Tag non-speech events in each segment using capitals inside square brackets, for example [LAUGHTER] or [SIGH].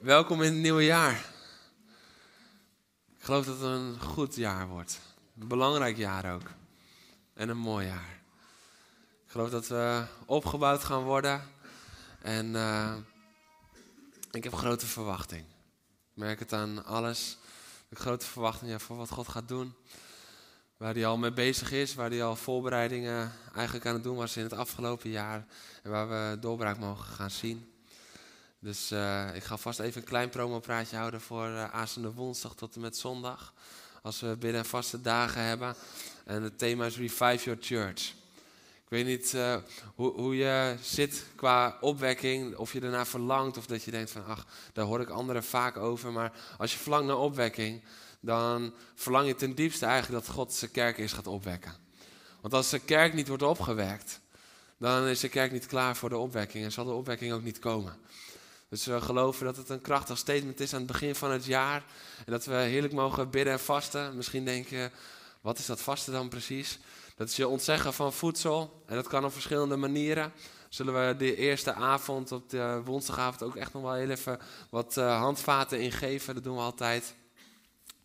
Welkom in het nieuwe jaar. Ik geloof dat het een goed jaar wordt. Een belangrijk jaar ook. En een mooi jaar. Ik geloof dat we opgebouwd gaan worden. En eh, ik heb grote verwachting. Ik merk het aan alles. Ik grote verwachting voor wat God gaat doen. Waar hij al mee bezig is, waar hij al voorbereidingen eigenlijk aan het doen was in het afgelopen jaar. En waar we doorbraak mogen gaan zien. Dus eh, ik ga vast even een klein promopraatje houden voor uh, aanstaande woensdag tot en met zondag. Als we binnen en vaste dagen hebben. En het thema is Revive Your Church. Ik weet niet uh, hoe, hoe, je zit qua opwekking, of je ernaar verlangt of dat je denkt van ach, daar hoor ik anderen vaak over. Maar als je verlangt naar opwekking, dan verlang je ten diepste eigenlijk dat God zijn kerk eerst gaat opwekken. Want als de kerk niet wordt opgewekt, dan is de kerk niet klaar voor de opwekking en zal de opwekking ook niet komen. Dus we geloven dat het een krachtig statement is aan het begin van het jaar. En dat we heerlijk mogen bidden en vasten. Misschien denk je, wat is dat vasten dan precies? Dat is je ontzeggen van voedsel. En dat kan op verschillende manieren. Zullen we de eerste avond, op de woensdagavond, ook echt nog wel heel even wat uh, handvaten ingeven. Dat doen we altijd.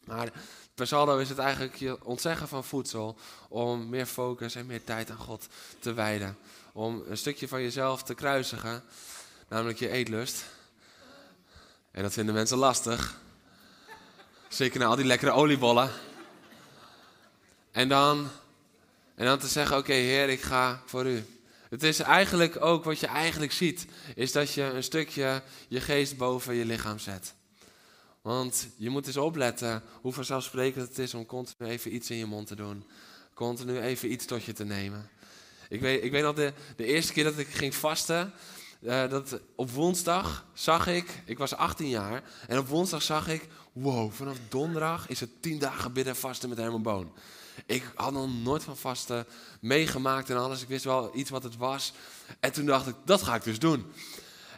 Maar per saldo is het eigenlijk je ontzeggen van voedsel. Om meer focus en meer tijd aan God te wijden. Om een stukje van jezelf te kruisigen. Namelijk je eetlust. En dat vinden mensen lastig. Zeker na al die lekkere oliebollen. En dan, en dan te zeggen, oké Heer, ik ga voor u. Het is eigenlijk ook wat je eigenlijk ziet, is dat je een stukje je geest boven je lichaam zet. Want je moet eens opletten hoe vanzelfsprekend het is om continu even iets in je mond te doen. Continu even iets tot je te nemen. Ik weet, ik weet nog de, de eerste keer dat ik ging vasten, uh, dat op woensdag zag ik, ik was 18 jaar, en op woensdag zag ik, wow, vanaf donderdag is het 10 dagen bidden en vasten met Herman Boon. Ik had nog nooit van vasten meegemaakt en alles, ik wist wel iets wat het was. En toen dacht ik, dat ga ik dus doen.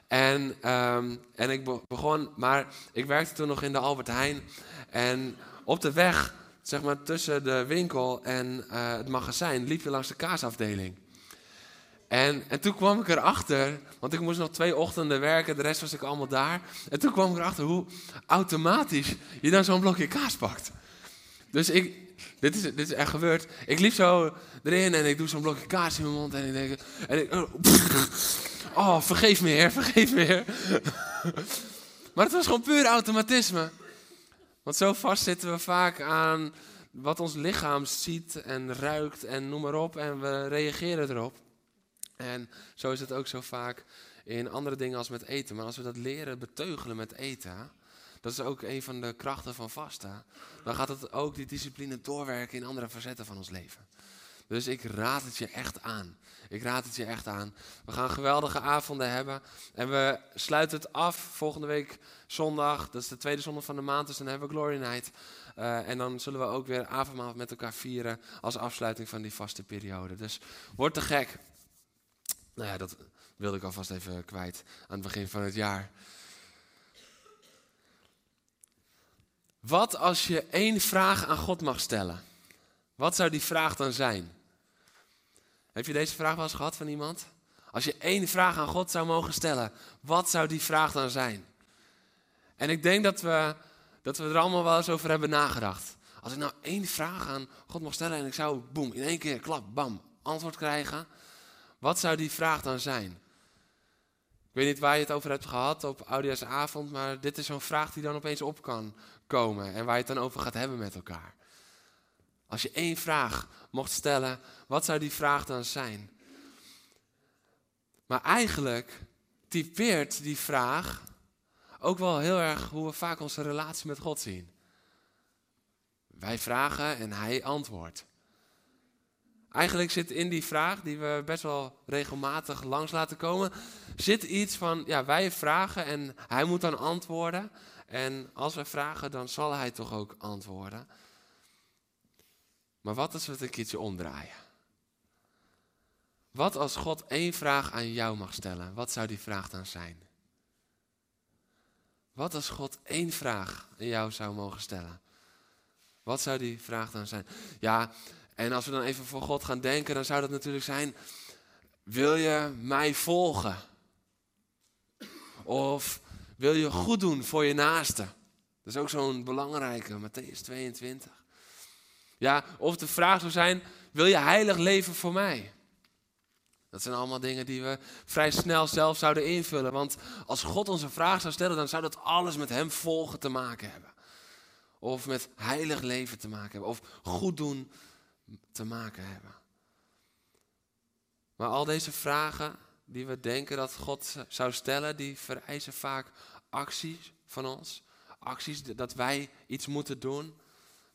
En, um, en ik begon, maar ik werkte toen nog in de Albert Heijn. En op de weg, zeg maar tussen de winkel en uh, het magazijn, liep je langs de kaasafdeling. En, en toen kwam ik erachter, want ik moest nog twee ochtenden werken, de rest was ik allemaal daar. En toen kwam ik erachter hoe automatisch je dan zo'n blokje kaas pakt. Dus ik, dit is, dit is echt gebeurd. Ik liep zo erin en ik doe zo'n blokje kaas in mijn mond en ik denk, en ik, oh, [LAUGHS] vergeef me heer, vergeef me heer. [LAUGHS] Maar het was gewoon puur automatisme. Want zo vast zitten we vaak aan wat ons lichaam ziet en ruikt en noem maar op en we reageren erop. En zo is het ook zo vaak in andere dingen als met eten. Maar als we dat leren beteugelen met eten, dat is ook een van de krachten van vasten, dan gaat het ook die discipline doorwerken in andere facetten van ons leven. Dus ik raad het je echt aan. Ik raad het je echt aan. We gaan geweldige avonden hebben. En we sluiten het af volgende week zondag. Dat is de tweede zondag van de maand. Dus dan hebben we Glory Night. Uh, en dan zullen we ook weer avondmaal met elkaar vieren. Als afsluiting van die vaste periode. Dus word te gek. Nou ja, dat wilde ik alvast even kwijt aan het begin van het jaar. Wat als je één vraag aan God mag stellen? Wat zou die vraag dan zijn? Heb je deze vraag wel eens gehad van iemand? Als je één vraag aan God zou mogen stellen, wat zou die vraag dan zijn? En ik denk dat we, dat we er allemaal wel eens over hebben nagedacht. Als ik nou één vraag aan God mag stellen en ik zou, boem, in één keer, klap, bam, antwoord krijgen. Wat zou die vraag dan zijn? Ik weet niet waar je het over hebt gehad op Oudejaarsavond, maar dit is zo'n vraag die dan opeens op kan komen en waar je het dan over gaat hebben met elkaar. Als je één vraag mocht stellen, wat zou die vraag dan zijn? Maar eigenlijk typeert die vraag ook wel heel erg hoe we vaak onze relatie met God zien. Wij vragen en hij antwoordt. Eigenlijk zit in die vraag, die we best wel regelmatig langs laten komen, zit iets van, ja, wij vragen en hij moet dan antwoorden. En als we vragen, dan zal hij toch ook antwoorden. Maar wat als we het een keertje omdraaien? Wat als God één vraag aan jou mag stellen? Wat zou die vraag dan zijn? Wat als God één vraag aan jou zou mogen stellen? Wat zou die vraag dan zijn? Ja, en als we dan even voor God gaan denken, dan zou dat natuurlijk zijn: wil je mij volgen? Of wil je goed doen voor je naaste? Dat is ook zo'n belangrijke, Matthäus 22. Ja, of de vraag zou zijn: wil je heilig leven voor mij? Dat zijn allemaal dingen die we vrij snel zelf zouden invullen. Want als God ons een vraag zou stellen, dan zou dat alles met Hem volgen te maken hebben. Of met heilig leven te maken hebben. Of goed doen te maken hebben. Maar al deze vragen die we denken dat God zou stellen, die vereisen vaak acties van ons. Acties dat wij iets moeten doen.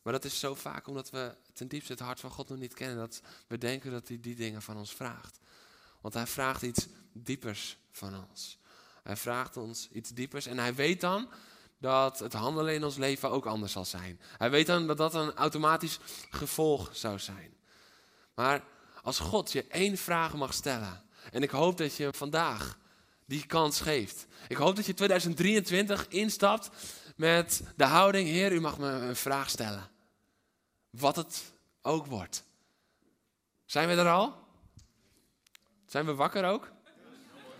Maar dat is zo vaak omdat we ten diepste het hart van God nog niet kennen. Dat we denken dat hij die dingen van ons vraagt. Want hij vraagt iets diepers van ons. Hij vraagt ons iets diepers en hij weet dan dat het handelen in ons leven ook anders zal zijn. Hij weet dan dat dat een automatisch gevolg zou zijn. Maar als God je één vraag mag stellen, en ik hoop dat je vandaag die kans geeft. Ik hoop dat je 2023 instapt met de houding, Heer, u mag me een vraag stellen. Wat het ook wordt. Zijn we er al? Zijn we wakker ook?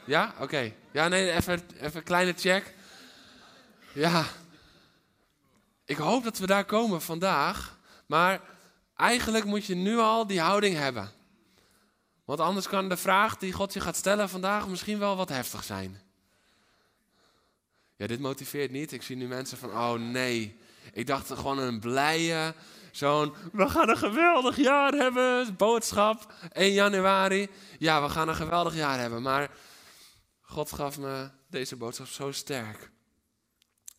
Ja? Oké. Ja, nee, even, even een kleine check. Ja. Ik hoop dat we daar komen vandaag. Maar eigenlijk moet je nu al die houding hebben. Want anders kan de vraag die God je gaat stellen vandaag misschien wel wat heftig zijn. Ja, dit motiveert niet. Ik zie nu mensen van, oh nee. Ik dacht gewoon een blije, zo'n, we gaan een geweldig jaar hebben, boodschap, 1 januari. Ja, we gaan een geweldig jaar hebben, maar God gaf me deze boodschap zo sterk.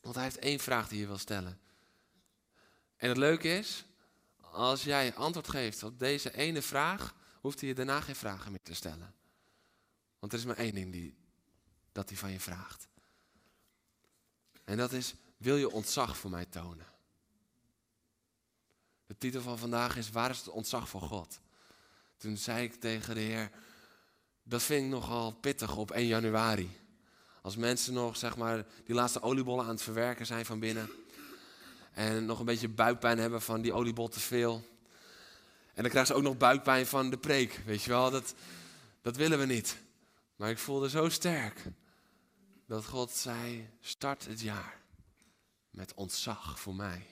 Want hij heeft één vraag die je wil stellen. En het leuke is, als jij antwoord geeft op deze ene vraag, hoeft hij je daarna geen vragen meer te stellen. Want er is maar één ding die, dat hij van je vraagt. En dat is, wil je ontzag voor mij tonen? De titel van vandaag is, waar is het ontzag voor God? Toen zei ik tegen de Heer, dat vind ik nogal pittig op 1 januari. Als mensen nog, zeg maar, die laatste oliebollen aan het verwerken zijn van binnen. En nog een beetje buikpijn hebben van die oliebol te veel. En dan krijgen ze ook nog buikpijn van de preek. Weet je wel, dat, dat willen we niet. Maar ik voelde zo sterk dat God zei: start het jaar met ontzag voor mij.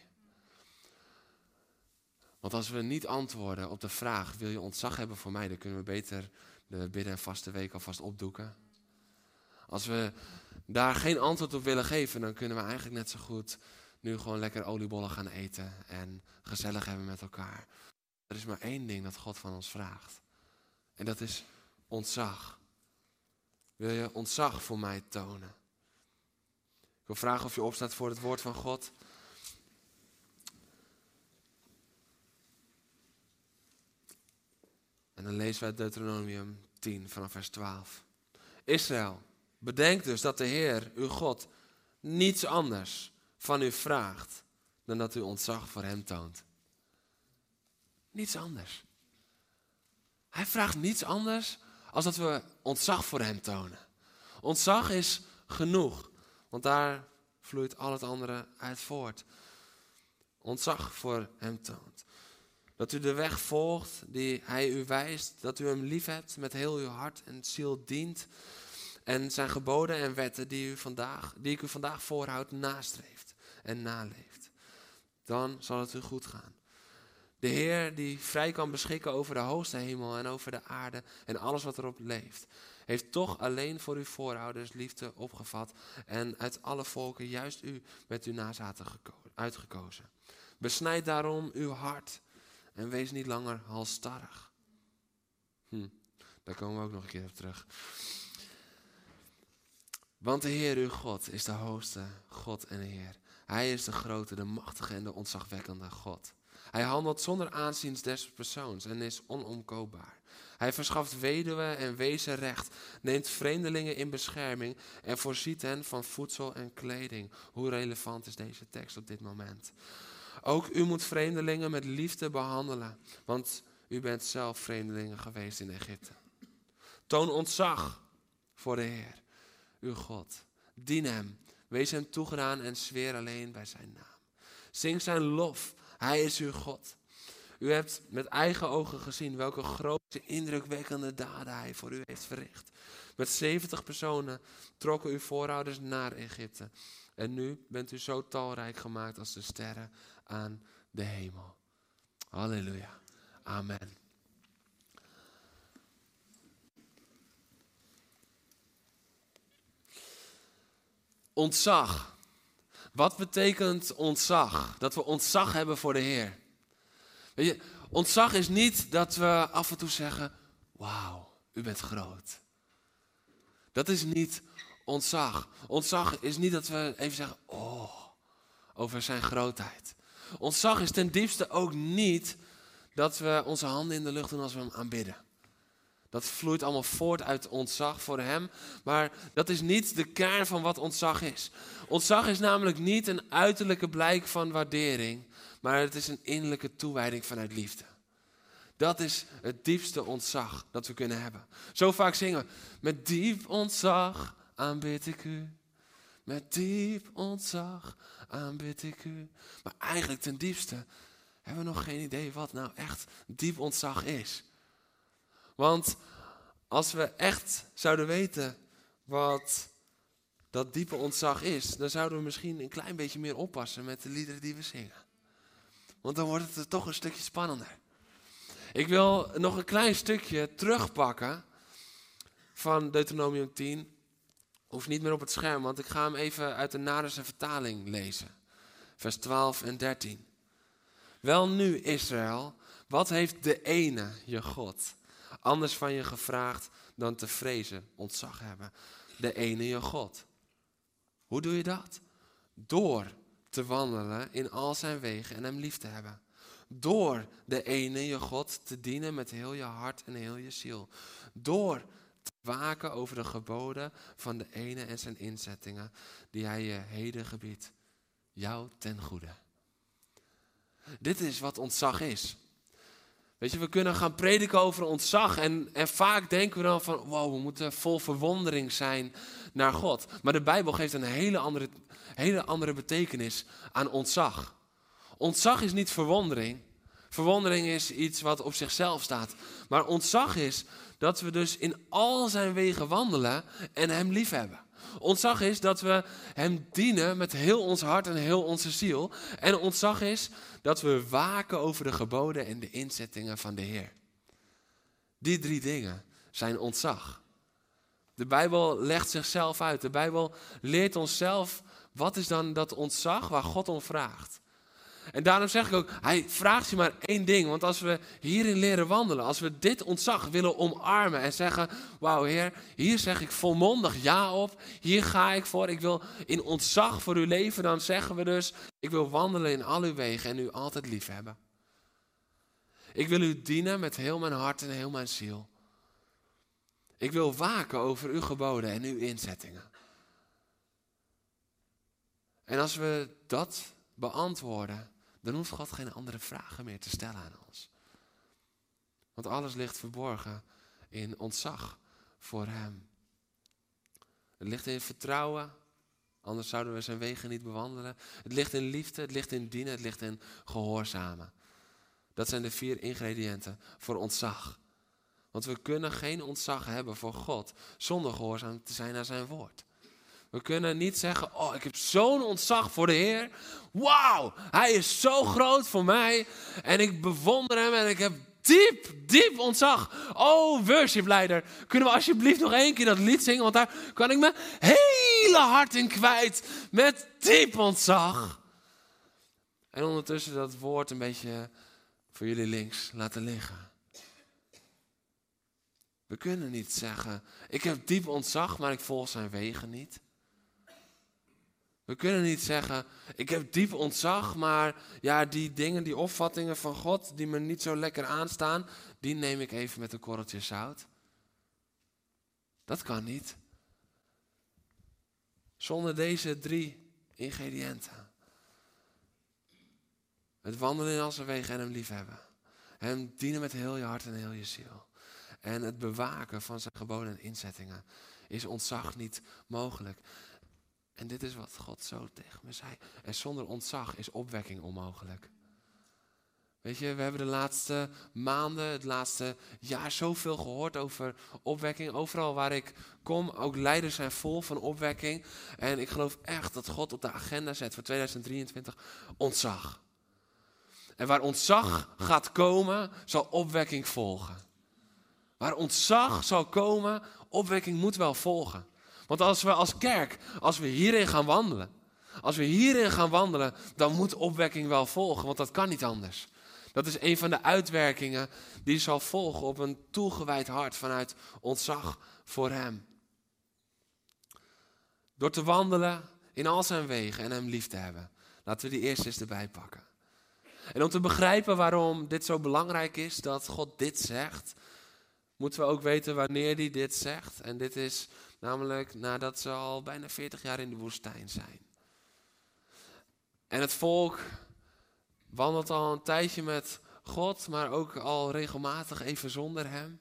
Want als we niet antwoorden op de vraag: wil je ontzag hebben voor mij, dan kunnen we beter de bidden en vaste week alvast opdoeken. Als we daar geen antwoord op willen geven, dan kunnen we eigenlijk net zo goed nu gewoon lekker oliebollen gaan eten en gezellig hebben met elkaar. Er is maar één ding dat God van ons vraagt. En dat is ontzag. Wil je ontzag voor mij tonen? Ik wil vragen of je opstaat voor het woord van God. En dan lezen we Deuteronomium 10 vanaf vers 12. Israël, bedenk dus dat de Heer, uw God, niets anders van u vraagt dan dat u ontzag voor Hem toont. Niets anders. Hij vraagt niets anders als dat we ontzag voor Hem tonen. Ontzag is genoeg, want daar vloeit al het andere uit voort. Ontzag voor Hem toont. Dat u de weg volgt die Hij u wijst. Dat u Hem lief hebt met heel uw hart en ziel dient. En zijn geboden en wetten die, u vandaag, die ik u vandaag voorhoud nastreeft en naleeft. Dan zal het u goed gaan. De Heer die vrij kan beschikken over de hoogste hemel en over de aarde en alles wat erop leeft, heeft toch alleen voor uw voorouders liefde opgevat en uit alle volken juist u met uw nazaten uitgekozen. Besnijd daarom uw hart en wees niet langer halstarrig. Hm, daar komen we ook nog een keer op terug. Want de Heer uw God is de hoogste God en Heer. Hij is de grote, de machtige en de ontzagwekkende God. Hij handelt zonder aanzien des persoons en is onomkoopbaar. Hij verschaft weduwen en wezen recht, neemt vreemdelingen in bescherming en voorziet hen van voedsel en kleding. Hoe relevant is deze tekst op dit moment? Ook u moet vreemdelingen met liefde behandelen, want u bent zelf vreemdelingen geweest in Egypte. Toon ontzag voor de Heer, uw God. Dien Hem, wees Hem toegedaan en zweer alleen bij Zijn naam. Zing Zijn lof, Hij is uw God. U hebt met eigen ogen gezien welke grote, indrukwekkende daden Hij voor u heeft verricht. Met 70 personen trokken uw voorouders naar Egypte. En nu bent u zo talrijk gemaakt als de sterren aan de hemel. Halleluja. Amen. Ontzag. Wat betekent ontzag? Dat we ontzag hebben voor de Heer. Weet je, ontzag is niet dat we af en toe zeggen: Wauw, u bent groot. Dat is niet ontzag. Ontzag is niet dat we even zeggen: Oh, over zijn grootheid. Ontzag is ten diepste ook niet dat we onze handen in de lucht doen als we hem aanbidden. Dat vloeit allemaal voort uit ontzag voor hem. Maar dat is niet de kern van wat ontzag is. Ontzag is namelijk niet een uiterlijke blijk van waardering. Maar het is een innerlijke toewijding vanuit liefde. Dat is het diepste ontzag dat we kunnen hebben. Zo vaak zingen we. Met diep ontzag aanbid ik u. Met diep ontzag aanbid ik u. Maar eigenlijk ten diepste hebben we nog geen idee wat nou echt diep ontzag is. Want als we echt zouden weten wat dat diepe ontzag is, dan zouden we misschien een klein beetje meer oppassen met de liederen die we zingen. Want dan wordt het toch een stukje spannender. Ik wil nog een klein stukje terugpakken van Deuteronomium 10. Hoeft niet meer op het scherm, want ik ga hem even uit de Naderse vertaling lezen. Vers 12 en 13. Wel nu, Israël, wat heeft de ene, je God, anders van je gevraagd dan te vrezen, ontzag hebben? De ene, je God. Hoe doe je dat? Door te wandelen in al zijn wegen en hem lief te hebben. Door de ene, je God, te dienen met heel je hart en heel je ziel. Door te waken over de geboden van de ene en zijn inzettingen die hij je heden gebiedt. Jou ten goede. Dit is wat ontzag is. Weet je, we kunnen gaan prediken over ontzag. En, en vaak denken we dan van, wow, we moeten vol verwondering zijn naar God. Maar de Bijbel geeft een hele andere, hele andere betekenis aan ontzag. Ontzag is niet verwondering. Verwondering is iets wat op zichzelf staat. Maar ontzag is dat we dus in al zijn wegen wandelen en hem lief hebben. Ontzag is dat we hem dienen met heel ons hart en heel onze ziel. En ontzag is dat we waken over de geboden en de inzettingen van de Heer. Die drie dingen zijn ontzag. De Bijbel legt zichzelf uit. De Bijbel leert onszelf wat is dan dat ontzag waar God om vraagt. En daarom zeg ik ook, hij vraagt je maar één ding. Want als we hierin leren wandelen, als we dit ontzag willen omarmen en zeggen, wauw Heer, hier zeg ik volmondig ja op. Hier ga ik voor. Ik wil in ontzag voor uw leven. Dan zeggen we dus, ik wil wandelen in al uw wegen en u altijd lief hebben. Ik wil u dienen met heel mijn hart en heel mijn ziel. Ik wil waken over uw geboden en uw inzettingen. En als we dat beantwoorden, dan hoeft God geen andere vragen meer te stellen aan ons. Want alles ligt verborgen in ontzag voor Hem. Het ligt in vertrouwen, anders zouden we zijn wegen niet bewandelen. Het ligt in liefde, het ligt in dienen, het ligt in gehoorzamen. Dat zijn de vier ingrediënten voor ontzag. Want we kunnen geen ontzag hebben voor God zonder gehoorzaam te zijn naar zijn woord. We kunnen niet zeggen, oh ik heb zo'n ontzag voor de Heer. Wauw, hij is zo groot voor mij. En ik bewonder hem en ik heb diep, diep ontzag. Oh, worshipleider, kunnen we alsjeblieft nog één keer dat lied zingen? Want daar kan ik mijn hele hart in kwijt. Met diep ontzag. En ondertussen dat woord een beetje voor jullie links laten liggen. We kunnen niet zeggen, ik heb diep ontzag, maar ik volg zijn wegen niet. We kunnen niet zeggen, ik heb diep ontzag, maar ja, die dingen, die opvattingen van God die me niet zo lekker aanstaan, die neem ik even met een korreltje zout. Dat kan niet. Zonder deze drie ingrediënten. Het wandelen in al zijn wegen en hem liefhebben. Hem dienen met heel je hart en heel je ziel. En het bewaken van zijn geboden en inzettingen is ontzag niet mogelijk. En dit is wat God zo tegen me zei. En zonder ontzag is opwekking onmogelijk. Weet je, we hebben de laatste maanden, het laatste jaar zoveel gehoord over opwekking. Overal waar ik kom, ook leiders zijn vol van opwekking. En ik geloof echt dat God op de agenda zet voor 2023 ontzag. En waar ontzag gaat komen, zal opwekking volgen. Waar ontzag zal komen, opwekking moet wel volgen. Want als we als kerk, als we hierin gaan wandelen, als we hierin gaan wandelen, dan moet opwekking wel volgen, want dat kan niet anders. Dat is een van de uitwerkingen die zal volgen op een toegewijd hart vanuit ontzag voor Hem. Door te wandelen in al zijn wegen en Hem lief te hebben. Laten we die eerste eens erbij pakken. En om te begrijpen waarom dit zo belangrijk is, dat God dit zegt, moeten we ook weten wanneer hij dit zegt. En dit is namelijk nadat ze al bijna 40 jaar in de woestijn zijn. En het volk wandelt al een tijdje met God, maar ook al regelmatig even zonder Hem.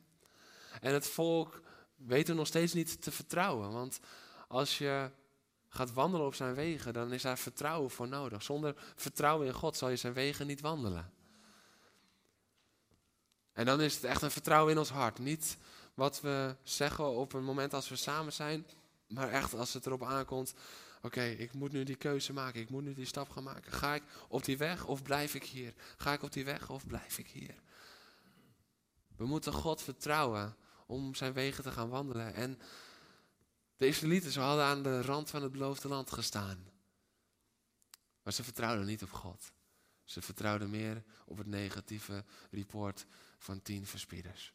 En het volk weet er nog steeds niet te vertrouwen. Want als je gaat wandelen op zijn wegen, dan is daar vertrouwen voor nodig. Zonder vertrouwen in God zal je zijn wegen niet wandelen. En dan is het echt een vertrouwen in ons hart. Niet wat we zeggen op een moment als we samen zijn, maar echt als het erop aankomt. Oké, ik moet nu die keuze maken. Ik moet nu die stap gaan maken. Ga ik op die weg of blijf ik hier? Ga ik op die weg of blijf ik hier? We moeten God vertrouwen om zijn wegen te gaan wandelen. En de Israëlieten, ze hadden aan de rand van het beloofde land gestaan. Maar ze vertrouwden niet op God. Ze vertrouwden meer op het negatieve report van tien verspieders.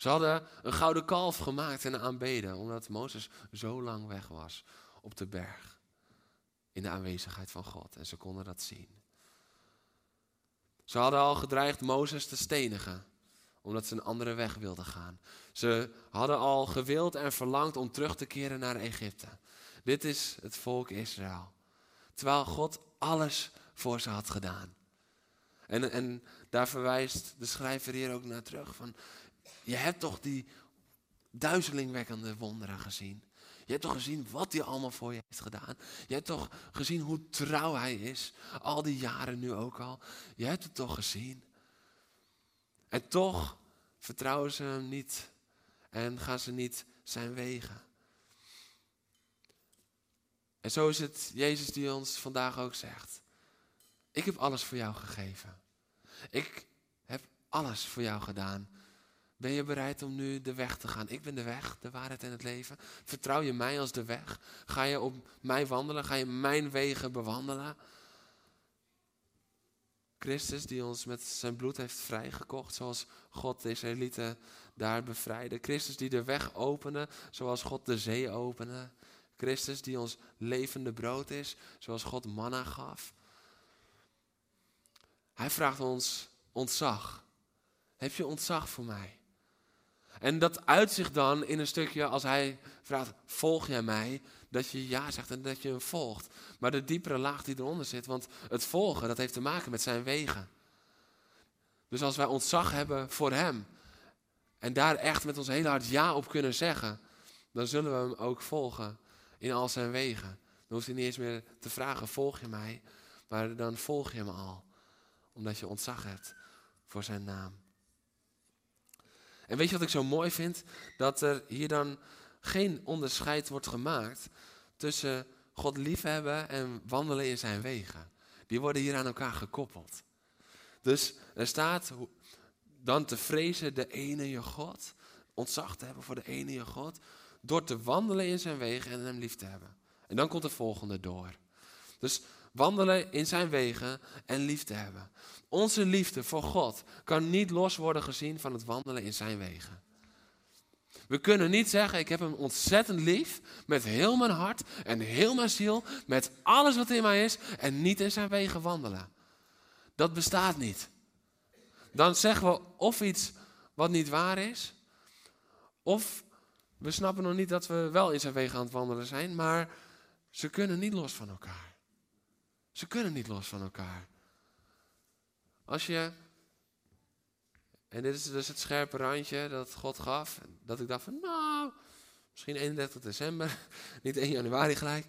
Ze hadden een gouden kalf gemaakt en aanbeden, omdat Mozes zo lang weg was op de berg. In de aanwezigheid van God. En ze konden dat zien. Ze hadden al gedreigd Mozes te stenigen, omdat ze een andere weg wilden gaan. Ze hadden al gewild en verlangd om terug te keren naar Egypte. Dit is het volk Israël. Terwijl God alles voor ze had gedaan. En, en daar verwijst de schrijver hier ook naar terug. Van, je hebt toch die duizelingwekkende wonderen gezien. Je hebt toch gezien wat hij allemaal voor je heeft gedaan. Je hebt toch gezien hoe trouw hij is. Al die jaren nu ook al. Je hebt het toch gezien. En toch vertrouwen ze hem niet. En gaan ze niet zijn wegen. En zo is het Jezus die ons vandaag ook zegt. Ik heb alles voor jou gegeven. Ik heb alles voor jou gedaan. Ben je bereid om nu de weg te gaan? Ik ben de weg, de waarheid en het leven. Vertrouw je mij als de weg? Ga je op mij wandelen? Ga je mijn wegen bewandelen? Christus die ons met zijn bloed heeft vrijgekocht, zoals God de Israëlieten daar bevrijdde. Christus die de weg opende, zoals God de zee opende. Christus die ons levende brood is, zoals God manna gaf. Hij vraagt ons ontzag. Heb je ontzag voor mij? En dat uitzicht dan in een stukje als hij vraagt, volg jij mij? Dat je ja zegt en dat je hem volgt. Maar de diepere laag die eronder zit, want het volgen, dat heeft te maken met zijn wegen. Dus als wij ontzag hebben voor hem en daar echt met ons hele hart ja op kunnen zeggen, dan zullen we hem ook volgen in al zijn wegen. Dan hoeft hij niet eens meer te vragen, volg je mij? Maar dan volg je hem al, omdat je ontzag hebt voor zijn naam. En weet je wat ik zo mooi vind? Dat er hier dan geen onderscheid wordt gemaakt tussen God liefhebben en wandelen in zijn wegen. Die worden hier aan elkaar gekoppeld. Dus er staat dan te vrezen de ene je God, ontzag te hebben voor de ene je God, door te wandelen in zijn wegen en hem lief te hebben. En dan komt de volgende door. Dus wandelen in zijn wegen en lief te hebben. Onze liefde voor God kan niet los worden gezien van het wandelen in zijn wegen. We kunnen niet zeggen, ik heb hem ontzettend lief, met heel mijn hart en heel mijn ziel, met alles wat in mij is, en niet in zijn wegen wandelen. Dat bestaat niet. Dan zeggen we of iets wat niet waar is, of we snappen nog niet dat we wel in zijn wegen aan het wandelen zijn, maar ze kunnen niet los van elkaar. Ze kunnen niet los van elkaar. Als je, en dit is dus het scherpe randje dat God gaf, dat ik dacht van nou, misschien 31 december, [LAUGHS] niet 1 januari gelijk.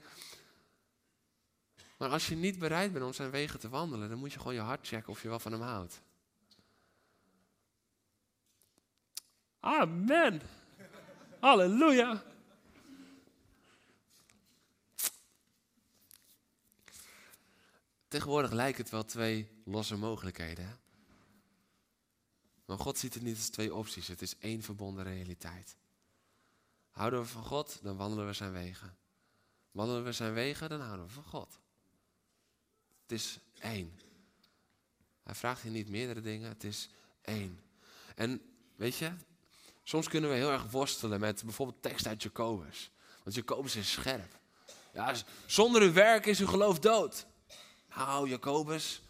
Maar als je niet bereid bent om zijn wegen te wandelen, dan moet je gewoon je hart checken of je wel van hem houdt. Amen. Halleluja. Tegenwoordig lijken het wel twee losse mogelijkheden. Maar God ziet het niet als twee opties. Het is één verbonden realiteit. Houden we van God, dan wandelen we zijn wegen. Wandelen we zijn wegen, dan houden we van God. Het is één. Hij vraagt hier niet meerdere dingen, het is één. En weet je, soms kunnen we heel erg worstelen met bijvoorbeeld tekst uit Jacobus. Want Jacobus is scherp. Ja, zonder uw werk is uw geloof dood. Nou, Jacobus,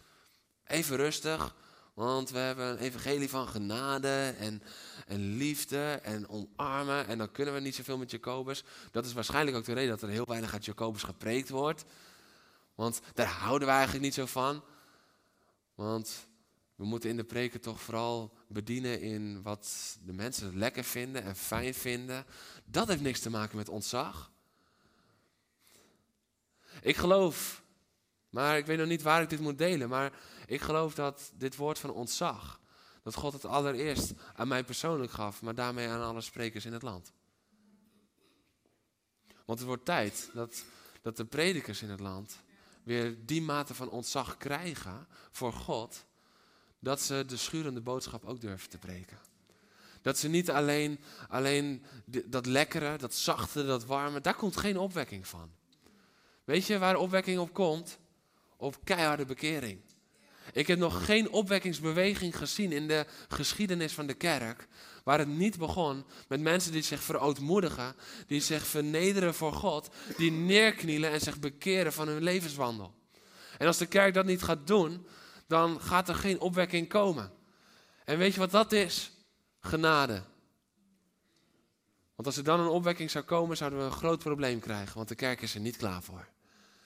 even rustig. Want we hebben een evangelie van genade en, en liefde en omarmen. En dan kunnen we niet zoveel met Jacobus. Dat is waarschijnlijk ook de reden dat er heel weinig uit Jacobus gepreekt wordt. Want daar houden we eigenlijk niet zo van. Want we moeten in de preken toch vooral bedienen in wat de mensen lekker vinden en fijn vinden. Dat heeft niks te maken met ontzag. Ik geloof, maar ik weet nog niet waar ik dit moet delen, maar ik geloof dat dit woord van ontzag, dat God het allereerst aan mij persoonlijk gaf, maar daarmee aan alle sprekers in het land. Want het wordt tijd dat, dat de predikers in het land weer die mate van ontzag krijgen voor God, dat ze de schurende boodschap ook durven te breken. Dat ze niet alleen, alleen dat lekkere, dat zachte, dat warme, daar komt geen opwekking van. Weet je waar opwekking op komt? Op keiharde bekering. Ik heb nog geen opwekkingsbeweging gezien in de geschiedenis van de kerk. Waar het niet begon met mensen die zich verootmoedigen, die zich vernederen voor God, die neerknielen en zich bekeren van hun levenswandel. En als de kerk dat niet gaat doen, dan gaat er geen opwekking komen. En weet je wat dat is? Genade. Want als er dan een opwekking zou komen, zouden we een groot probleem krijgen, want de kerk is er niet klaar voor.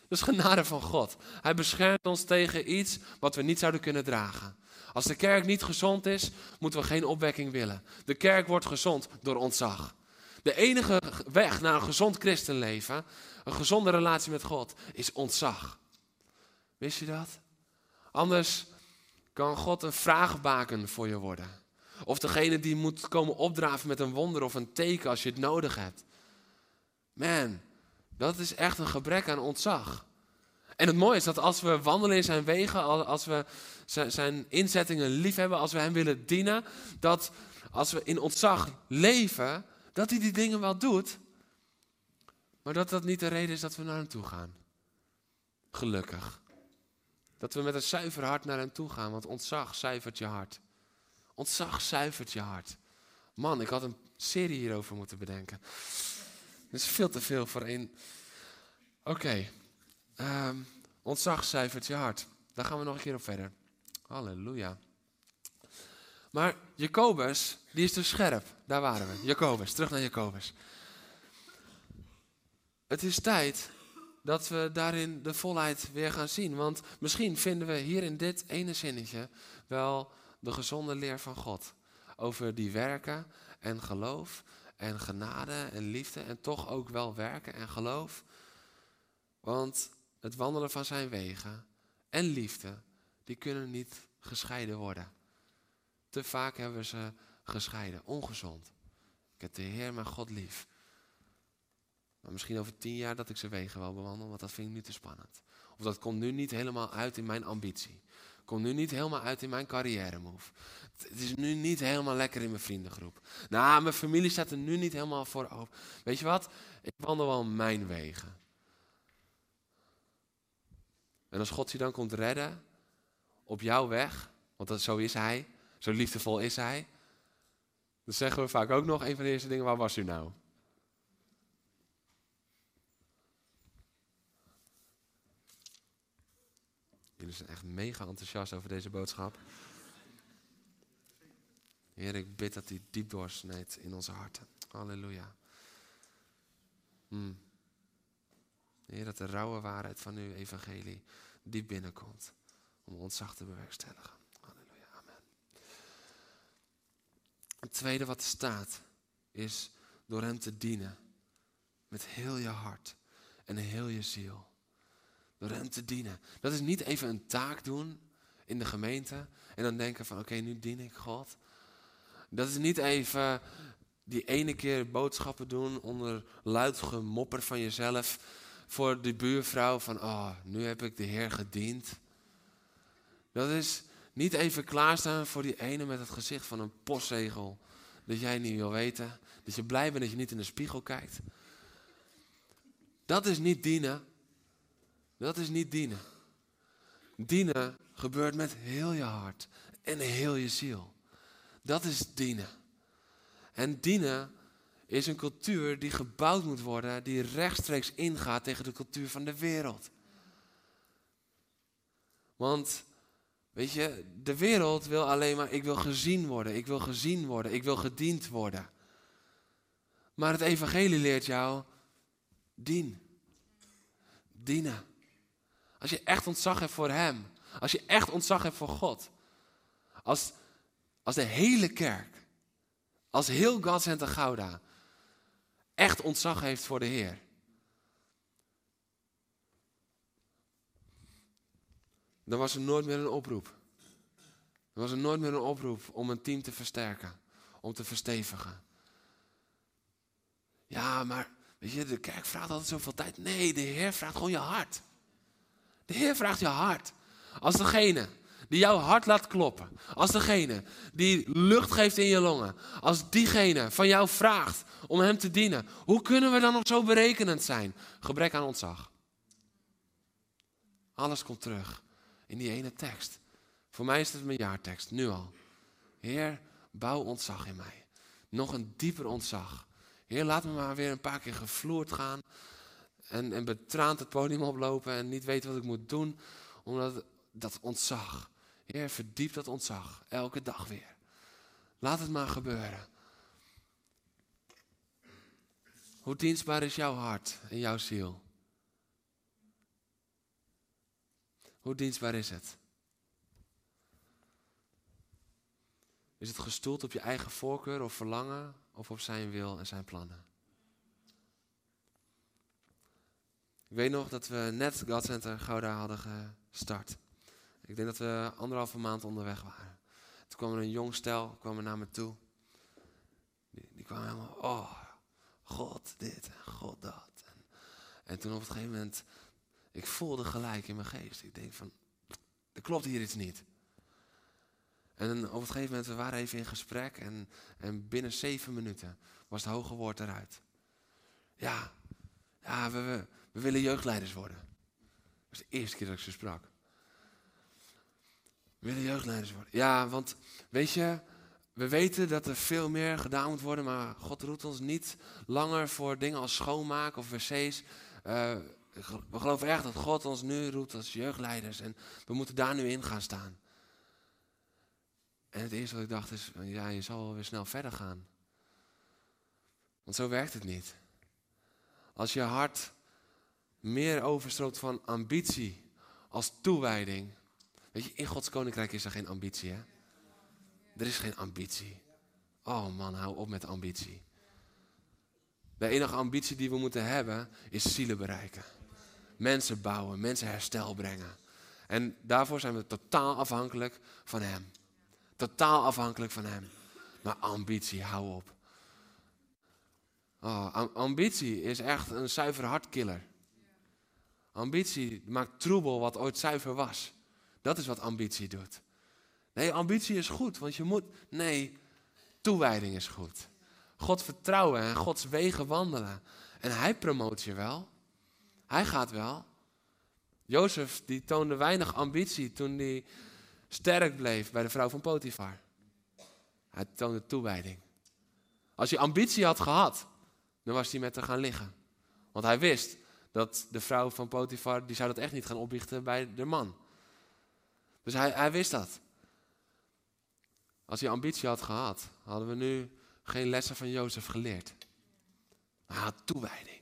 Dat is genade van God. Hij beschermt ons tegen iets wat we niet zouden kunnen dragen. Als de kerk niet gezond is, moeten we geen opwekking willen. De kerk wordt gezond door ontzag. De enige weg naar een gezond christenleven, een gezonde relatie met God, is ontzag. Wist je dat? Anders kan God een vraagbaken voor je worden. Of degene die moet komen opdraven met een wonder of een teken als je het nodig hebt. Man, dat is echt een gebrek aan ontzag. En het mooie is dat als we wandelen in zijn wegen, als we zijn inzettingen lief hebben, als we hem willen dienen, dat als we in ontzag leven, dat hij die dingen wel doet, maar dat dat niet de reden is dat we naar hem toe gaan. Gelukkig. Dat we met een zuiver hart naar hem toe gaan, want ontzag zuivert je hart. Ontzag zuivert je hart. Man, ik had een serie hierover moeten bedenken. Dat is veel te veel voor één. Oké. Okay. Ehm, ontzag zuivert je hart. Daar gaan we nog een keer op verder. Halleluja. Maar Jacobus, die is dus scherp. Daar waren we. Jacobus, terug naar Jacobus. Het is tijd dat we daarin de volheid weer gaan zien. Want misschien vinden we hier in dit ene zinnetje wel de gezonde leer van God. Over die werken en geloof en genade en liefde en toch ook wel werken en geloof. Want het wandelen van zijn wegen en liefde, die kunnen niet gescheiden worden. Te vaak hebben we ze gescheiden, ongezond. Ik heb de Heer mijn God lief. Maar misschien over tien jaar dat ik zijn wegen wel bewandel, want dat vind ik nu te spannend. Of dat komt nu niet helemaal uit in mijn ambitie. Komt nu niet helemaal uit in mijn carrière move. Het is nu niet helemaal lekker in mijn vriendengroep. Nou, mijn familie staat er nu niet helemaal voor open. Weet je wat? Ik wandel wel mijn wegen. En als God je dan komt redden op jouw weg, want dat, zo is Hij, zo liefdevol is Hij, Dan zeggen we vaak ook nog, een van de eerste dingen, waar was u nou? Jullie zijn echt mega enthousiast over deze boodschap. Heer, ik bid dat die diep doorsnijdt in onze harten. Halleluja. Hmm. Heer, dat de rauwe waarheid van uw evangelie diep binnenkomt. Om ontzag te bewerkstelligen. Halleluja, amen. Het tweede wat er staat is door hem te dienen. Met heel je hart en heel je ziel. Door hem te dienen. Dat is niet even een taak doen in de gemeente. En dan denken van oké, nu dien ik God. Dat is niet even die ene keer boodschappen doen onder luid gemopper van jezelf voor die buurvrouw van, oh, nu heb ik de Heer gediend. Dat is niet even klaarstaan voor die ene met het gezicht van een postzegel. Dat jij niet wil weten. Dat je blij bent dat je niet in de spiegel kijkt. Dat is niet dienen. Dat is niet dienen. Dienen gebeurt met heel je hart en heel je ziel. Dat is dienen. En dienen is een cultuur die gebouwd moet worden, die rechtstreeks ingaat tegen de cultuur van de wereld. Want, weet je, de wereld wil alleen maar, ik wil gezien worden, ik wil gezien worden, ik wil gediend worden. Maar het evangelie leert jou, dien. Dienen. Als je echt ontzag hebt voor Hem, als je echt ontzag hebt voor God, als, als de hele kerk, als heel God Gouda echt ontzag heeft voor de Heer. Dan was er nooit meer een oproep. Er was er nooit meer een oproep om een team te versterken, om te verstevigen. Ja, maar weet je, de kerk vraagt altijd zoveel tijd. Nee, de Heer vraagt gewoon je hart. De Heer vraagt je hart. Als degene die jouw hart laat kloppen. Als degene die lucht geeft in je longen. Als diegene van jou vraagt om hem te dienen. Hoe kunnen we dan nog zo berekenend zijn? Gebrek aan ontzag. Alles komt terug in die ene tekst. Voor mij is het mijn jaartekst, nu al. Heer, bouw ontzag in mij. Nog een dieper ontzag. Heer, laat me maar weer een paar keer gevloerd gaan. En, en betraand het podium oplopen en niet weten wat ik moet doen. Omdat dat ontzag Heer, verdiep dat ontzag elke dag weer. Laat het maar gebeuren. Hoe dienstbaar is jouw hart en jouw ziel? Hoe dienstbaar is het? Is het gestoeld op je eigen voorkeur of verlangen of op zijn wil en zijn plannen? Ik weet nog dat we net God Center Gouda hadden gestart. Ik denk dat we anderhalve maand onderweg waren. Toen kwam er een jong stel, kwam naar me toe. Die, die kwam helemaal, oh, God dit en God dat. En, en toen op een gegeven moment, ik voelde gelijk in mijn geest. Ik denk van, er klopt hier iets niet. En op een gegeven moment, we waren even in gesprek en, en binnen zeven minuten was het hoge woord eruit. Ja, ja we, we, we willen jeugdleiders worden. Dat was de eerste keer dat ik ze sprak willen jeugdleiders worden. Ja, want weet je, we weten dat er veel meer gedaan moet worden, maar God roept ons niet langer voor dingen als schoonmaken of wc's. Uh, we geloven echt dat God ons nu roept als jeugdleiders en we moeten daar nu in gaan staan. En het eerste wat ik dacht is, ja, je zal wel weer snel verder gaan. Want zo werkt het niet. Als je hart meer overstroomt van ambitie als toewijding, Weet je, in Gods koninkrijk is er geen ambitie, hè? Er is geen ambitie. Oh man, hou op met ambitie. De enige ambitie die we moeten hebben is zielen bereiken. Mensen bouwen, mensen herstel brengen. En daarvoor zijn we totaal afhankelijk van Hem. Totaal afhankelijk van Hem. Maar ambitie, hou op. Oh, ambitie is echt een zuiver hartkiller. Ambitie maakt troebel wat ooit zuiver was. Dat is wat ambitie doet. Nee, ambitie is goed, want je moet. Nee, toewijding is goed. God vertrouwen en Gods wegen wandelen. En hij promoot je wel. Hij gaat wel. Jozef die toonde weinig ambitie toen hij sterk bleef bij de vrouw van Potifar. Hij toonde toewijding. Als hij ambitie had gehad, dan was hij met haar gaan liggen. Want hij wist dat de vrouw van Potifar, die zou dat echt niet gaan opbiechten bij de man. Dus hij, hij wist dat. Als hij ambitie had gehad, hadden we nu geen lessen van Jozef geleerd. Hij had toewijding.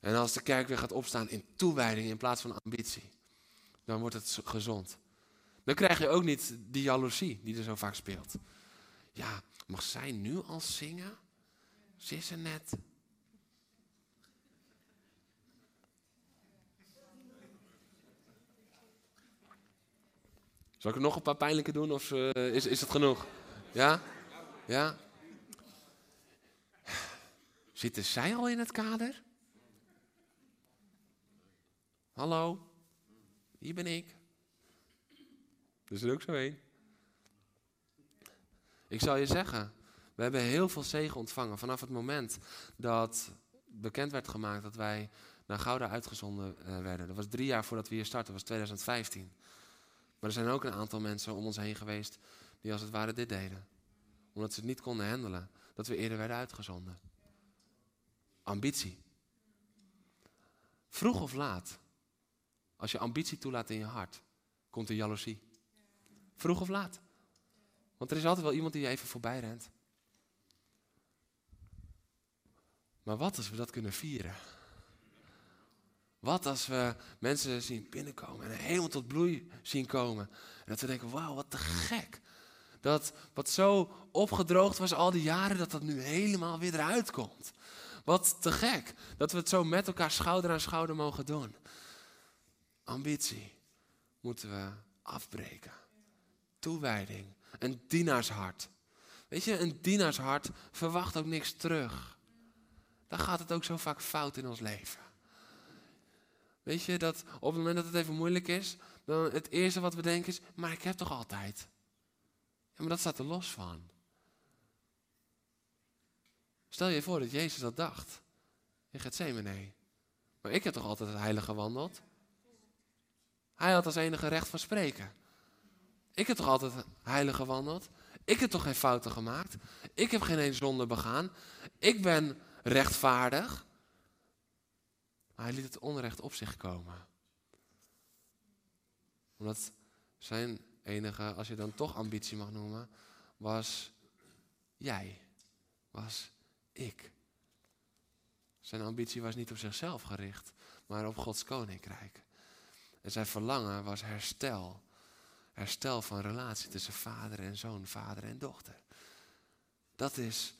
En als de kerk weer gaat opstaan in toewijding in plaats van ambitie, dan wordt het gezond. Dan krijg je ook niet die jaloezie die er zo vaak speelt. Ja, mag zij nu al zingen? Ze is er net. Zal ik nog een paar pijnlijke doen of uh, is, is het genoeg? Ja? Ja? Zitten zij al in het kader? Hallo? Hier ben ik. Er is er ook zo één. Ik zal je zeggen, we hebben heel veel zegen ontvangen vanaf het moment dat bekend werd gemaakt dat wij naar Gouda uitgezonden uh, werden. Dat was drie jaar voordat we hier startten, dat was 2015. Maar er zijn ook een aantal mensen om ons heen geweest die als het ware dit deden. Omdat ze het niet konden handelen, dat we eerder werden uitgezonden. Ambitie. Vroeg of laat, als je ambitie toelaat in je hart, komt er jaloezie. Vroeg of laat. Want er is altijd wel iemand die je even voorbij rent. Maar wat als we dat kunnen vieren? Wat als we mensen zien binnenkomen en helemaal tot bloei zien komen. En dat we denken, wauw, wat te gek. Dat wat zo opgedroogd was al die jaren, dat dat nu helemaal weer eruit komt. Wat te gek. Dat we het zo met elkaar schouder aan schouder mogen doen. Ambitie moeten we afbreken. Toewijding. Een dienaarshart. Weet je, een dienaarshart verwacht ook niks terug. Dan gaat het ook zo vaak fout in ons leven. Weet je, dat op het moment dat het even moeilijk is, dan het eerste wat we denken is, maar ik heb toch altijd. Ja, maar dat staat er los van. Stel je voor dat Jezus dat dacht. In Gethsemane. Maar ik heb toch altijd het heilige gewandeld? Hij had als enige recht van spreken. Ik heb toch altijd heilig gewandeld? Ik heb toch geen fouten gemaakt? Ik heb geen eens zonde begaan? Ik ben rechtvaardig? Maar hij liet het onrecht op zich komen. Omdat zijn enige, als je dan toch ambitie mag noemen, was jij. Was ik. Zijn ambitie was niet op zichzelf gericht, maar op Gods koninkrijk. En zijn verlangen was herstel. Herstel van relatie tussen vader en zoon, vader en dochter. Dat is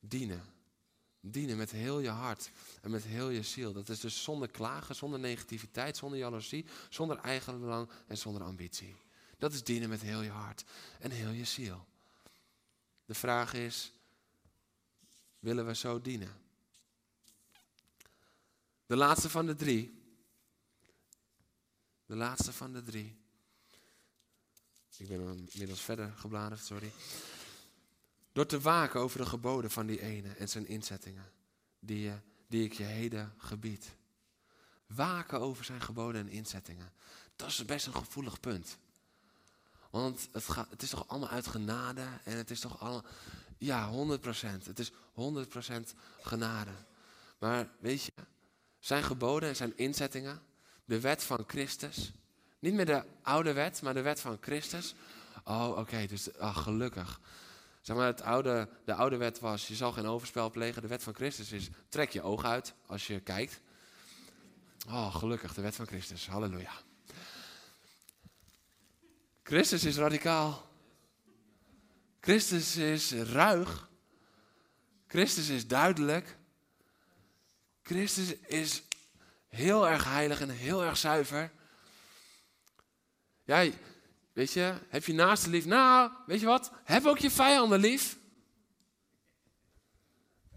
dienen. Dienen met heel je hart en met heel je ziel. Dat is dus zonder klagen, zonder negativiteit, zonder jaloezie, zonder eigen belang en zonder ambitie. Dat is dienen met heel je hart en heel je ziel. De vraag is, willen we zo dienen? De laatste van de drie. De laatste van de drie. Ik ben inmiddels verder gebladerd, sorry. Door te waken over de geboden van die ene en zijn inzettingen, die, die ik je heden gebied. Waken over zijn geboden en inzettingen. Dat is best een gevoelig punt. Want het, het is toch allemaal uit genade en het is toch allemaal, ja, 100%. Het is 100% genade. Maar weet je, zijn geboden en zijn inzettingen, de wet van Christus, niet meer de oude wet, maar de wet van Christus. Oh, oké, dus ach, gelukkig. Zeg maar, het oude, de oude wet was, je zal geen overspel plegen. De wet van Christus is, trek je oog uit als je kijkt. Oh, gelukkig, de wet van Christus. Halleluja. Christus is radicaal. Christus is ruig. Christus is duidelijk. Christus is heel erg heilig en heel erg zuiver. Ja, weet je, heb je naaste lief? Nou, weet je wat? Heb ook je vijanden lief.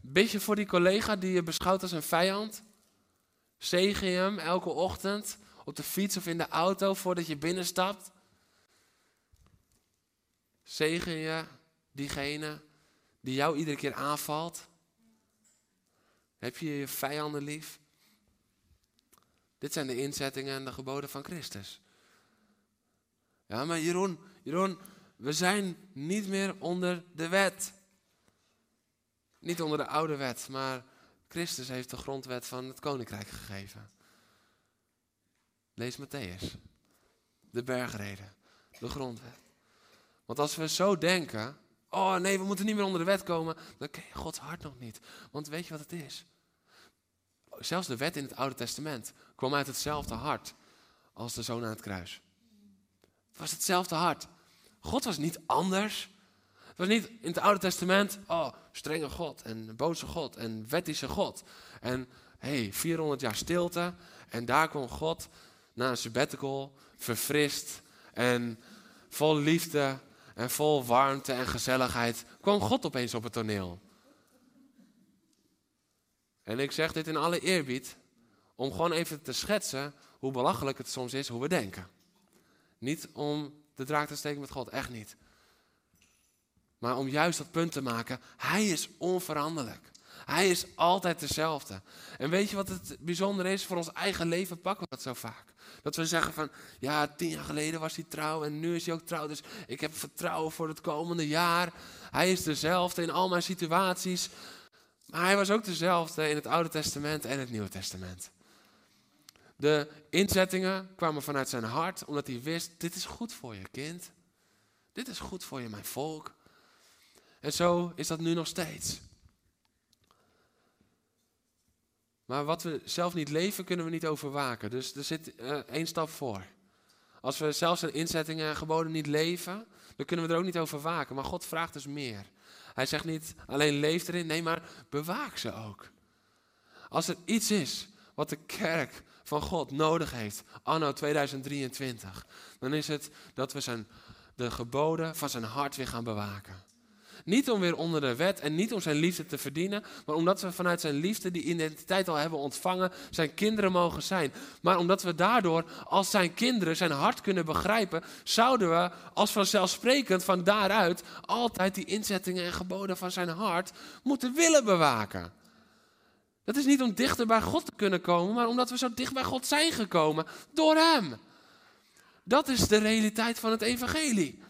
Beetje voor die collega die je beschouwt als een vijand. Zegen je hem elke ochtend op de fiets of in de auto voordat je binnenstapt. Zegen je diegene die jou iedere keer aanvalt. Heb je je vijanden lief? Dit zijn de inzettingen en de geboden van Christus. Ja, maar Jeroen, Jeroen, we zijn niet meer onder de wet. Niet onder de oude wet, maar Christus heeft de grondwet van het koninkrijk gegeven. Lees Matthäus. De bergreden. De grondwet. Want als we zo denken, oh nee, we moeten niet meer onder de wet komen, dan ken je Gods hart nog niet. Want weet je wat het is? Zelfs de wet in het Oude Testament kwam uit hetzelfde hart als de zoon aan het kruis. Was hetzelfde hart. God was niet anders. Het was niet in het Oude Testament, oh, strenge God en boze God en wettische God. En hey, 400 jaar stilte en daar kwam God na een sabbatical, verfrist en vol liefde en vol warmte en gezelligheid, kwam God opeens op het toneel. En ik zeg dit in alle eerbied, om gewoon even te schetsen hoe belachelijk het soms is hoe we denken. Niet om de draak te steken met God, echt niet. Maar om juist dat punt te maken, Hij is onveranderlijk. Hij is altijd dezelfde. En weet je wat het bijzondere is? Voor ons eigen leven pakken we dat zo vaak. Dat we zeggen van, ja, tien jaar geleden was hij trouw en nu is hij ook trouw. Dus ik heb vertrouwen voor het komende jaar. Hij is dezelfde in al mijn situaties. Maar hij was ook dezelfde in het Oude Testament en het Nieuwe Testament. De inzettingen kwamen vanuit zijn hart, omdat hij wist, dit is goed voor je kind. Dit is goed voor je, mijn volk. En zo is dat nu nog steeds. Maar wat we zelf niet leven, kunnen we niet overwaken. Dus er zit uh, één stap voor. Als we zelfs zijn inzettingen en geboden niet leven, dan kunnen we er ook niet over waken. Maar God vraagt dus meer. Hij zegt niet alleen leef erin, nee, maar bewaak ze ook. Als er iets is wat de kerk van God nodig heeft, anno 2023, dan is het dat we zijn, de geboden van zijn hart weer gaan bewaken. Niet om weer onder de wet en niet om zijn liefde te verdienen, maar omdat we vanuit zijn liefde die identiteit al hebben ontvangen, zijn kinderen mogen zijn. Maar omdat we daardoor als zijn kinderen zijn hart kunnen begrijpen, zouden we als vanzelfsprekend van daaruit altijd die inzettingen en geboden van zijn hart moeten willen bewaken. Dat is niet om dichter bij God te kunnen komen, maar omdat we zo dicht bij God zijn gekomen door Hem. Dat is de realiteit van het evangelie.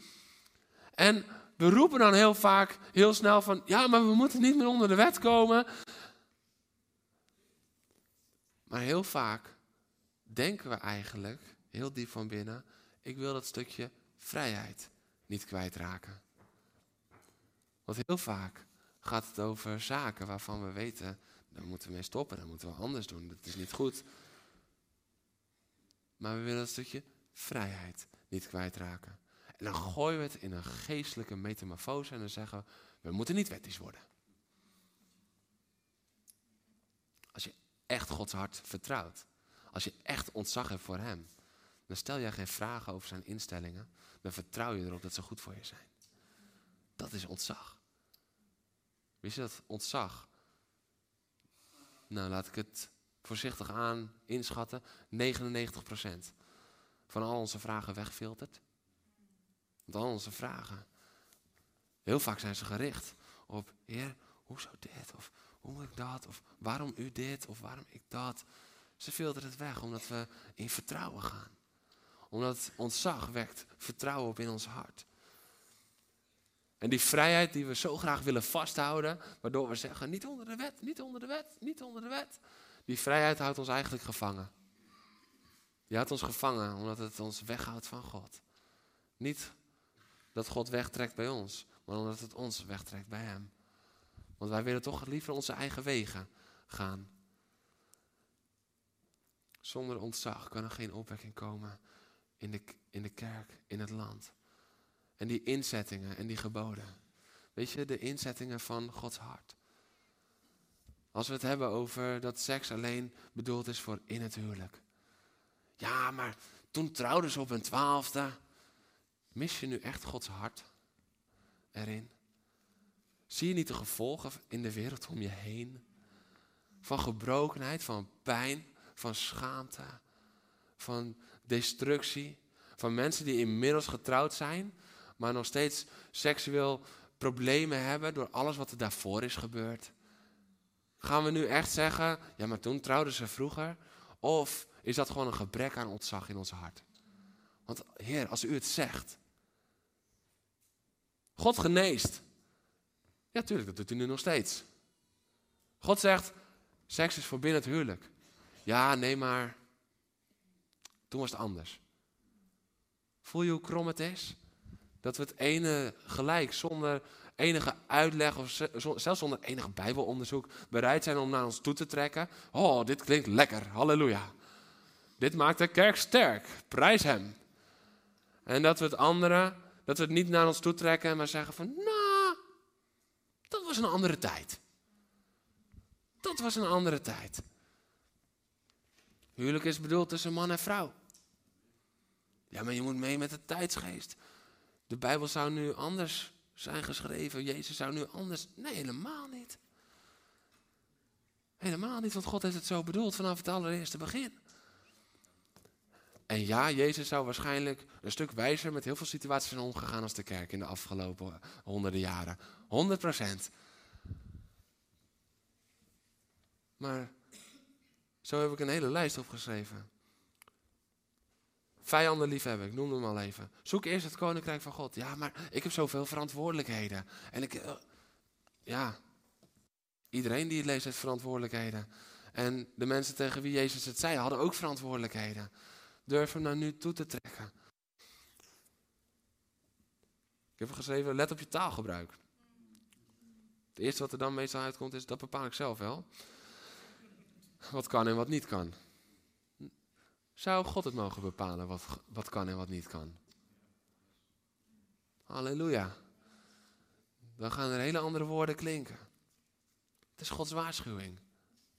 En we roepen dan heel vaak, heel snel van, ja, maar we moeten niet meer onder de wet komen. Maar heel vaak denken we eigenlijk, heel diep van binnen, ik wil dat stukje vrijheid niet kwijtraken. Want heel vaak gaat het over zaken waarvan we weten, daar moeten we mee stoppen, daar moeten we anders doen, dat is niet goed. Maar we willen dat stukje vrijheid niet kwijtraken. En dan gooien we het in een geestelijke metamorfose en dan zeggen we, we moeten niet wettisch worden. Als je echt Gods hart vertrouwt, als je echt ontzag hebt voor Hem, dan stel jij geen vragen over zijn instellingen, dan vertrouw je erop dat ze goed voor je zijn. Dat is ontzag. Wist je dat ontzag? Nou, laat ik het voorzichtig aan inschatten. 99% van al onze vragen wegfiltert. Want al onze vragen, heel vaak zijn ze gericht op, Heer, hoe zou dit? Of hoe moet ik dat? Of waarom u dit? Of waarom ik dat? Ze filteren het weg omdat we in vertrouwen gaan. Omdat ontzag wekt vertrouwen op in ons hart. En die vrijheid die we zo graag willen vasthouden, waardoor we zeggen, niet onder de wet, niet onder de wet, niet onder de wet. Die vrijheid houdt ons eigenlijk gevangen. Die houdt ons gevangen omdat het ons weghoudt van God. Niet dat God wegtrekt bij ons, maar omdat het ons wegtrekt bij Hem. Want wij willen toch liever onze eigen wegen gaan. Zonder ontzag kan er geen opwekking komen in de, in de kerk, in het land. En die inzettingen en die geboden. Weet je, de inzettingen van Gods hart. Als we het hebben over dat seks alleen bedoeld is voor in het huwelijk. Ja, maar toen trouwden ze op hun twaalfde. Mis je nu echt Gods hart erin? Zie je niet de gevolgen in de wereld om je heen? Van gebrokenheid, van pijn, van schaamte, van destructie. Van mensen die inmiddels getrouwd zijn, maar nog steeds seksueel problemen hebben door alles wat er daarvoor is gebeurd. Gaan we nu echt zeggen, ja maar toen trouwden ze vroeger? Of is dat gewoon een gebrek aan ontzag in ons hart? Want Heer, als u het zegt, God geneest. Ja, tuurlijk, dat doet u nu nog steeds. God zegt, seks is voor binnen het huwelijk. Ja, nee, maar toen was het anders. Voel je hoe krom het is? Dat we het ene gelijk, zonder enige uitleg of zelfs zonder enig bijbelonderzoek bereid zijn om naar ons toe te trekken. Oh, dit klinkt lekker, halleluja. Dit maakt de kerk sterk, prijs hem. En dat we het andere, dat we het niet naar ons toe trekken, maar zeggen van, nou, dat was een andere tijd. Dat was een andere tijd. Huwelijk is bedoeld tussen man en vrouw. Ja, maar je moet mee met de tijdsgeest. De Bijbel zou nu anders zijn geschreven. Jezus zou nu anders. Nee, helemaal niet. Helemaal niet, want God heeft het zo bedoeld vanaf het allereerste begin. En ja, Jezus zou waarschijnlijk een stuk wijzer met heel veel situaties zijn omgegaan als de kerk in de afgelopen honderden jaren. 100 procent. Maar zo heb ik een hele lijst opgeschreven. Vijanden liefhebben, ik noem hem al even. Zoek eerst het koninkrijk van God. Ja, maar ik heb zoveel verantwoordelijkheden. En ik, eh, ja, iedereen die het leest heeft verantwoordelijkheden. En de mensen tegen wie Jezus het zei, hadden ook verantwoordelijkheden. Durf hem naar nu toe te trekken. Ik heb geschreven, let op je taalgebruik. Het eerste wat er dan meestal uitkomt is, dat bepaal ik zelf wel. Wat kan en wat niet kan. Zou God het mogen bepalen wat, wat kan en wat niet kan? Halleluja. Dan gaan er hele andere woorden klinken. Het is Gods waarschuwing.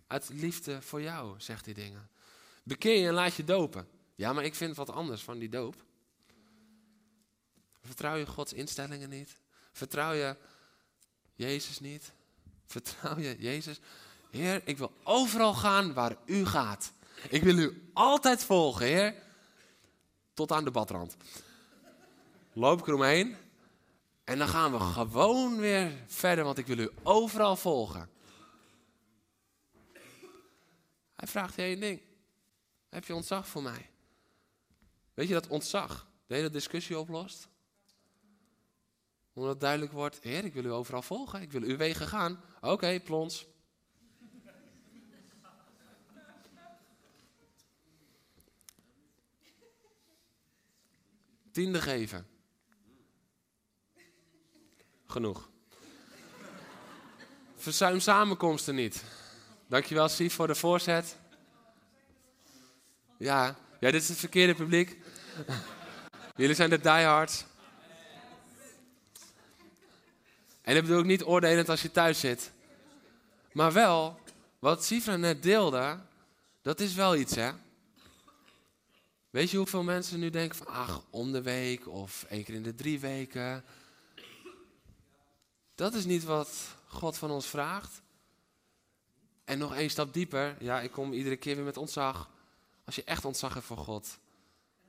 Uit liefde voor jou zegt hij dingen. Bekeer je en laat je dopen. Ja, maar ik vind wat anders van die doop. Vertrouw je Gods instellingen niet? Vertrouw je Jezus niet? Vertrouw je Jezus? Heer, ik wil overal gaan waar u gaat. Ik wil u altijd volgen, Heer. Tot aan de badrand. Loop ik eromheen. En dan gaan we gewoon weer verder, want ik wil u overal volgen. Hij vraagt je één ding. Heb je ontzag voor mij? Weet je dat ontzag de hele discussie oplost? Omdat duidelijk wordt, Heer, ik wil u overal volgen. Ik wil uw wegen gaan. Oké, plons. Tiende geven. Genoeg. Verzuim samenkomsten niet. Dankjewel, Sief, voor de voorzet. Ja, ja, dit is het verkeerde publiek. Jullie zijn de diehards. En dat bedoel ik niet oordelend als je thuis zit. Maar wel, wat Sifra net deelde, dat is wel iets, hè? Weet je hoeveel mensen nu denken van, ach, om de week of één keer in de drie weken. Dat is niet wat God van ons vraagt. En nog één stap dieper, ja, ik kom iedere keer weer met ontzag. Als je echt ontzag hebt voor God,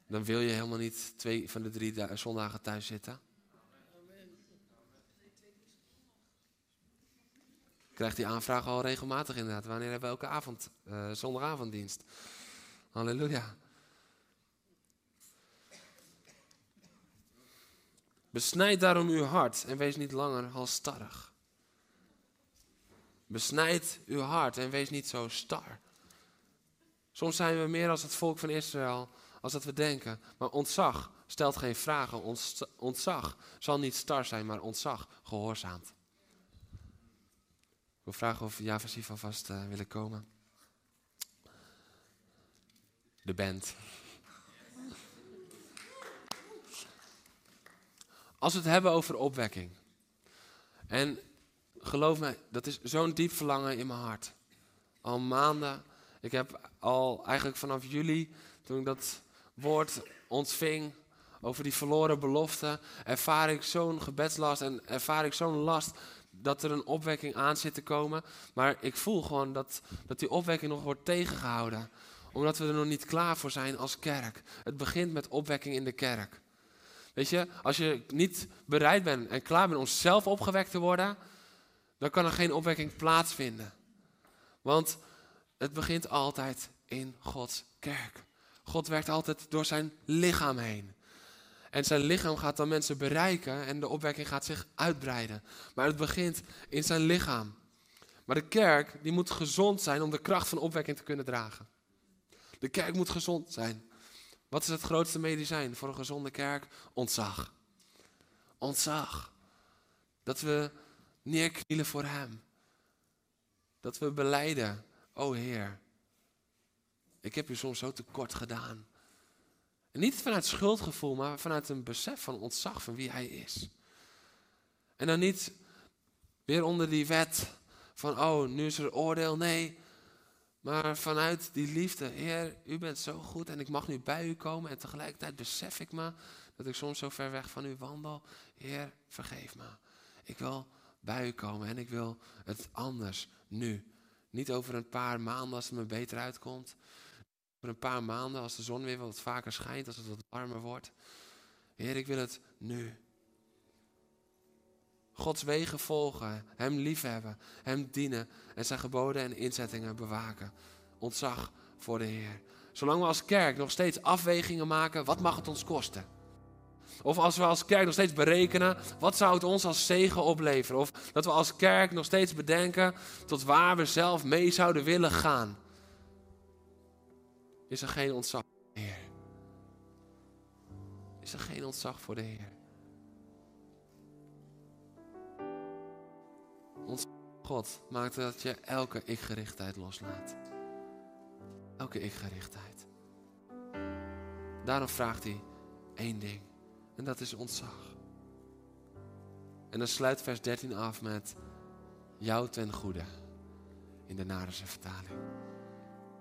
dan wil je helemaal niet twee van de drie zondagen thuis zitten. Ik krijg die aanvraag al regelmatig inderdaad. Wanneer hebben we elke avond, uh, zondagavonddienst? Halleluja. Besnijd daarom uw hart en wees niet langer halstarrig. Besnijd uw hart en wees niet zo star. Soms zijn we meer als het volk van Israël, als dat we denken. Maar ontzag stelt geen vragen. Ontzag zal niet star zijn, maar ontzag gehoorzaamt. Ik wil vragen of Javasief alvast uh, willen komen. De band. Als we het hebben over opwekking. En geloof me, dat is zo'n diep verlangen in mijn hart. Al maanden. Ik heb al eigenlijk vanaf juli, toen ik dat woord ontving over die verloren belofte, ervaar ik zo'n gebedslast en ervaar ik zo'n last dat er een opwekking aan zit te komen. Maar ik voel gewoon dat, dat die opwekking nog wordt tegengehouden. Omdat we er nog niet klaar voor zijn als kerk. Het begint met opwekking in de kerk. Weet je, als je niet bereid bent en klaar bent om zelf opgewekt te worden, dan kan er geen opwekking plaatsvinden. Want het begint altijd in Gods kerk. God werkt altijd door zijn lichaam heen. En zijn lichaam gaat dan mensen bereiken en de opwekking gaat zich uitbreiden. Maar het begint in zijn lichaam. Maar de kerk die moet gezond zijn om de kracht van opwekking te kunnen dragen. De kerk moet gezond zijn. Wat is het grootste medicijn voor een gezonde kerk? Ontzag. Ontzag. Dat we neerknielen voor Hem. Dat we beleiden, o Heer, ik heb u soms zo tekort gedaan. En niet vanuit schuldgevoel, maar vanuit een besef van ontzag van wie Hij is. En dan niet weer onder die wet van, oh, nu is er oordeel. Nee, maar vanuit die liefde, Heer, u bent zo goed en ik mag nu bij u komen. En tegelijkertijd besef ik me dat ik soms zo ver weg van u wandel. Heer, vergeef me. Ik wil bij u komen en ik wil het anders nu. Niet over een paar maanden als het me beter uitkomt. Over een paar maanden als de zon weer wat vaker schijnt, als het wat warmer wordt. Heer, ik wil het nu. Gods wegen volgen, Hem liefhebben, Hem dienen en zijn geboden en inzettingen bewaken. Ontzag voor de Heer. Zolang we als kerk nog steeds afwegingen maken, wat mag het ons kosten? Of als we als kerk nog steeds berekenen, wat zou het ons als zegen opleveren? Of dat we als kerk nog steeds bedenken tot waar we zelf mee zouden willen gaan. Is er geen ontzag voor de Heer? Is er geen ontzag voor de Heer? Ons God maakt dat je elke ik-gerichtheid loslaat. Elke ik-gerichtheid. Daarom vraagt hij één ding. En dat is ontzag. En dan sluit vers 13 af met jou ten goede. In de Narense vertaling.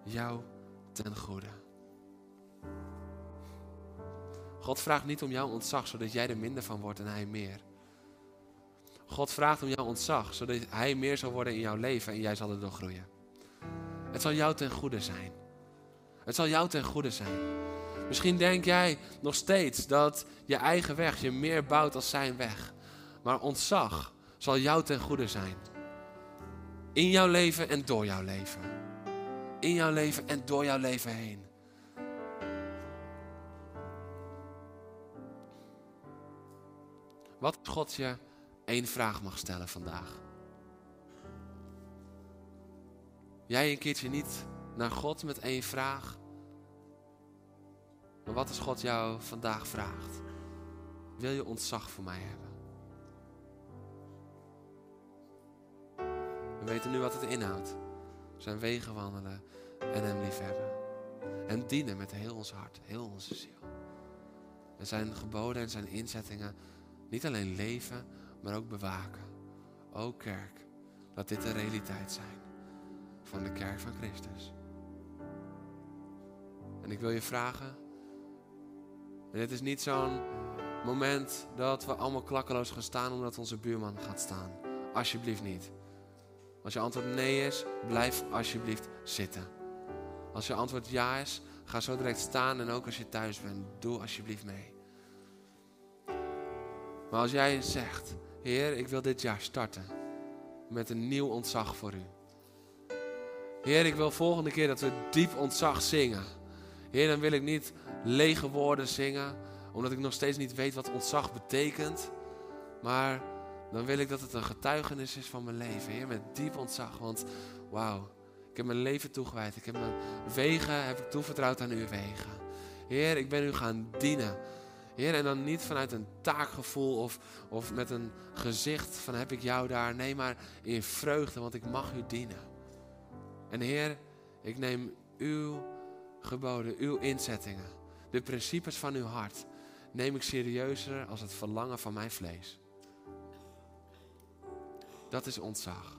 Jou ten goede. God vraagt niet om jouw ontzag, zodat jij er minder van wordt en hij meer. God vraagt om jouw ontzag, zodat hij meer zal worden in jouw leven en jij zal erdoor groeien. Het zal jou ten goede zijn. Het zal jou ten goede zijn. Misschien denk jij nog steeds dat je eigen weg je meer bouwt als zijn weg. Maar ontzag zal jou ten goede zijn. In jouw leven en door jouw leven. In jouw leven en door jouw leven heen. Wat God je één vraag mag stellen vandaag. Jij een keertje niet naar God met één vraag. Maar wat is God jou vandaag vraagt? Wil je ontzag voor mij hebben? We weten nu wat het inhoudt. Zijn wegen wandelen en hem liefhebben. En dienen met heel ons hart, heel onze ziel. En zijn geboden en zijn inzettingen niet alleen leven, maar ook bewaken. O kerk, laat dit de realiteit zijn van de kerk van Christus. En ik wil je vragen, en dit is niet zo'n moment dat we allemaal klakkeloos gaan staan omdat onze buurman gaat staan. Alsjeblieft niet. Als je antwoord nee is, blijf alsjeblieft zitten. Als je antwoord ja is, ga zo direct staan en ook als je thuis bent, doe alsjeblieft mee. Maar als jij zegt, Heer, ik wil dit jaar starten met een nieuw ontzag voor u. Heer, ik wil volgende keer dat we diep ontzag zingen. Heer, dan wil ik niet lege woorden zingen, omdat ik nog steeds niet weet wat ontzag betekent. Maar dan wil ik dat het een getuigenis is van mijn leven. Heer, met diep ontzag. Want wauw, ik heb mijn leven toegewijd. Ik heb mijn wegen heb ik toevertrouwd aan uw wegen. Heer, ik ben u gaan dienen. Heer, en dan niet vanuit een taakgevoel of, of met een gezicht van heb ik jou daar. Nee, maar in vreugde, want ik mag u dienen. En Heer, ik neem uw geboden, uw inzettingen, de principes van uw hart, neem ik serieuzer als het verlangen van mijn vlees. Dat is ontzag.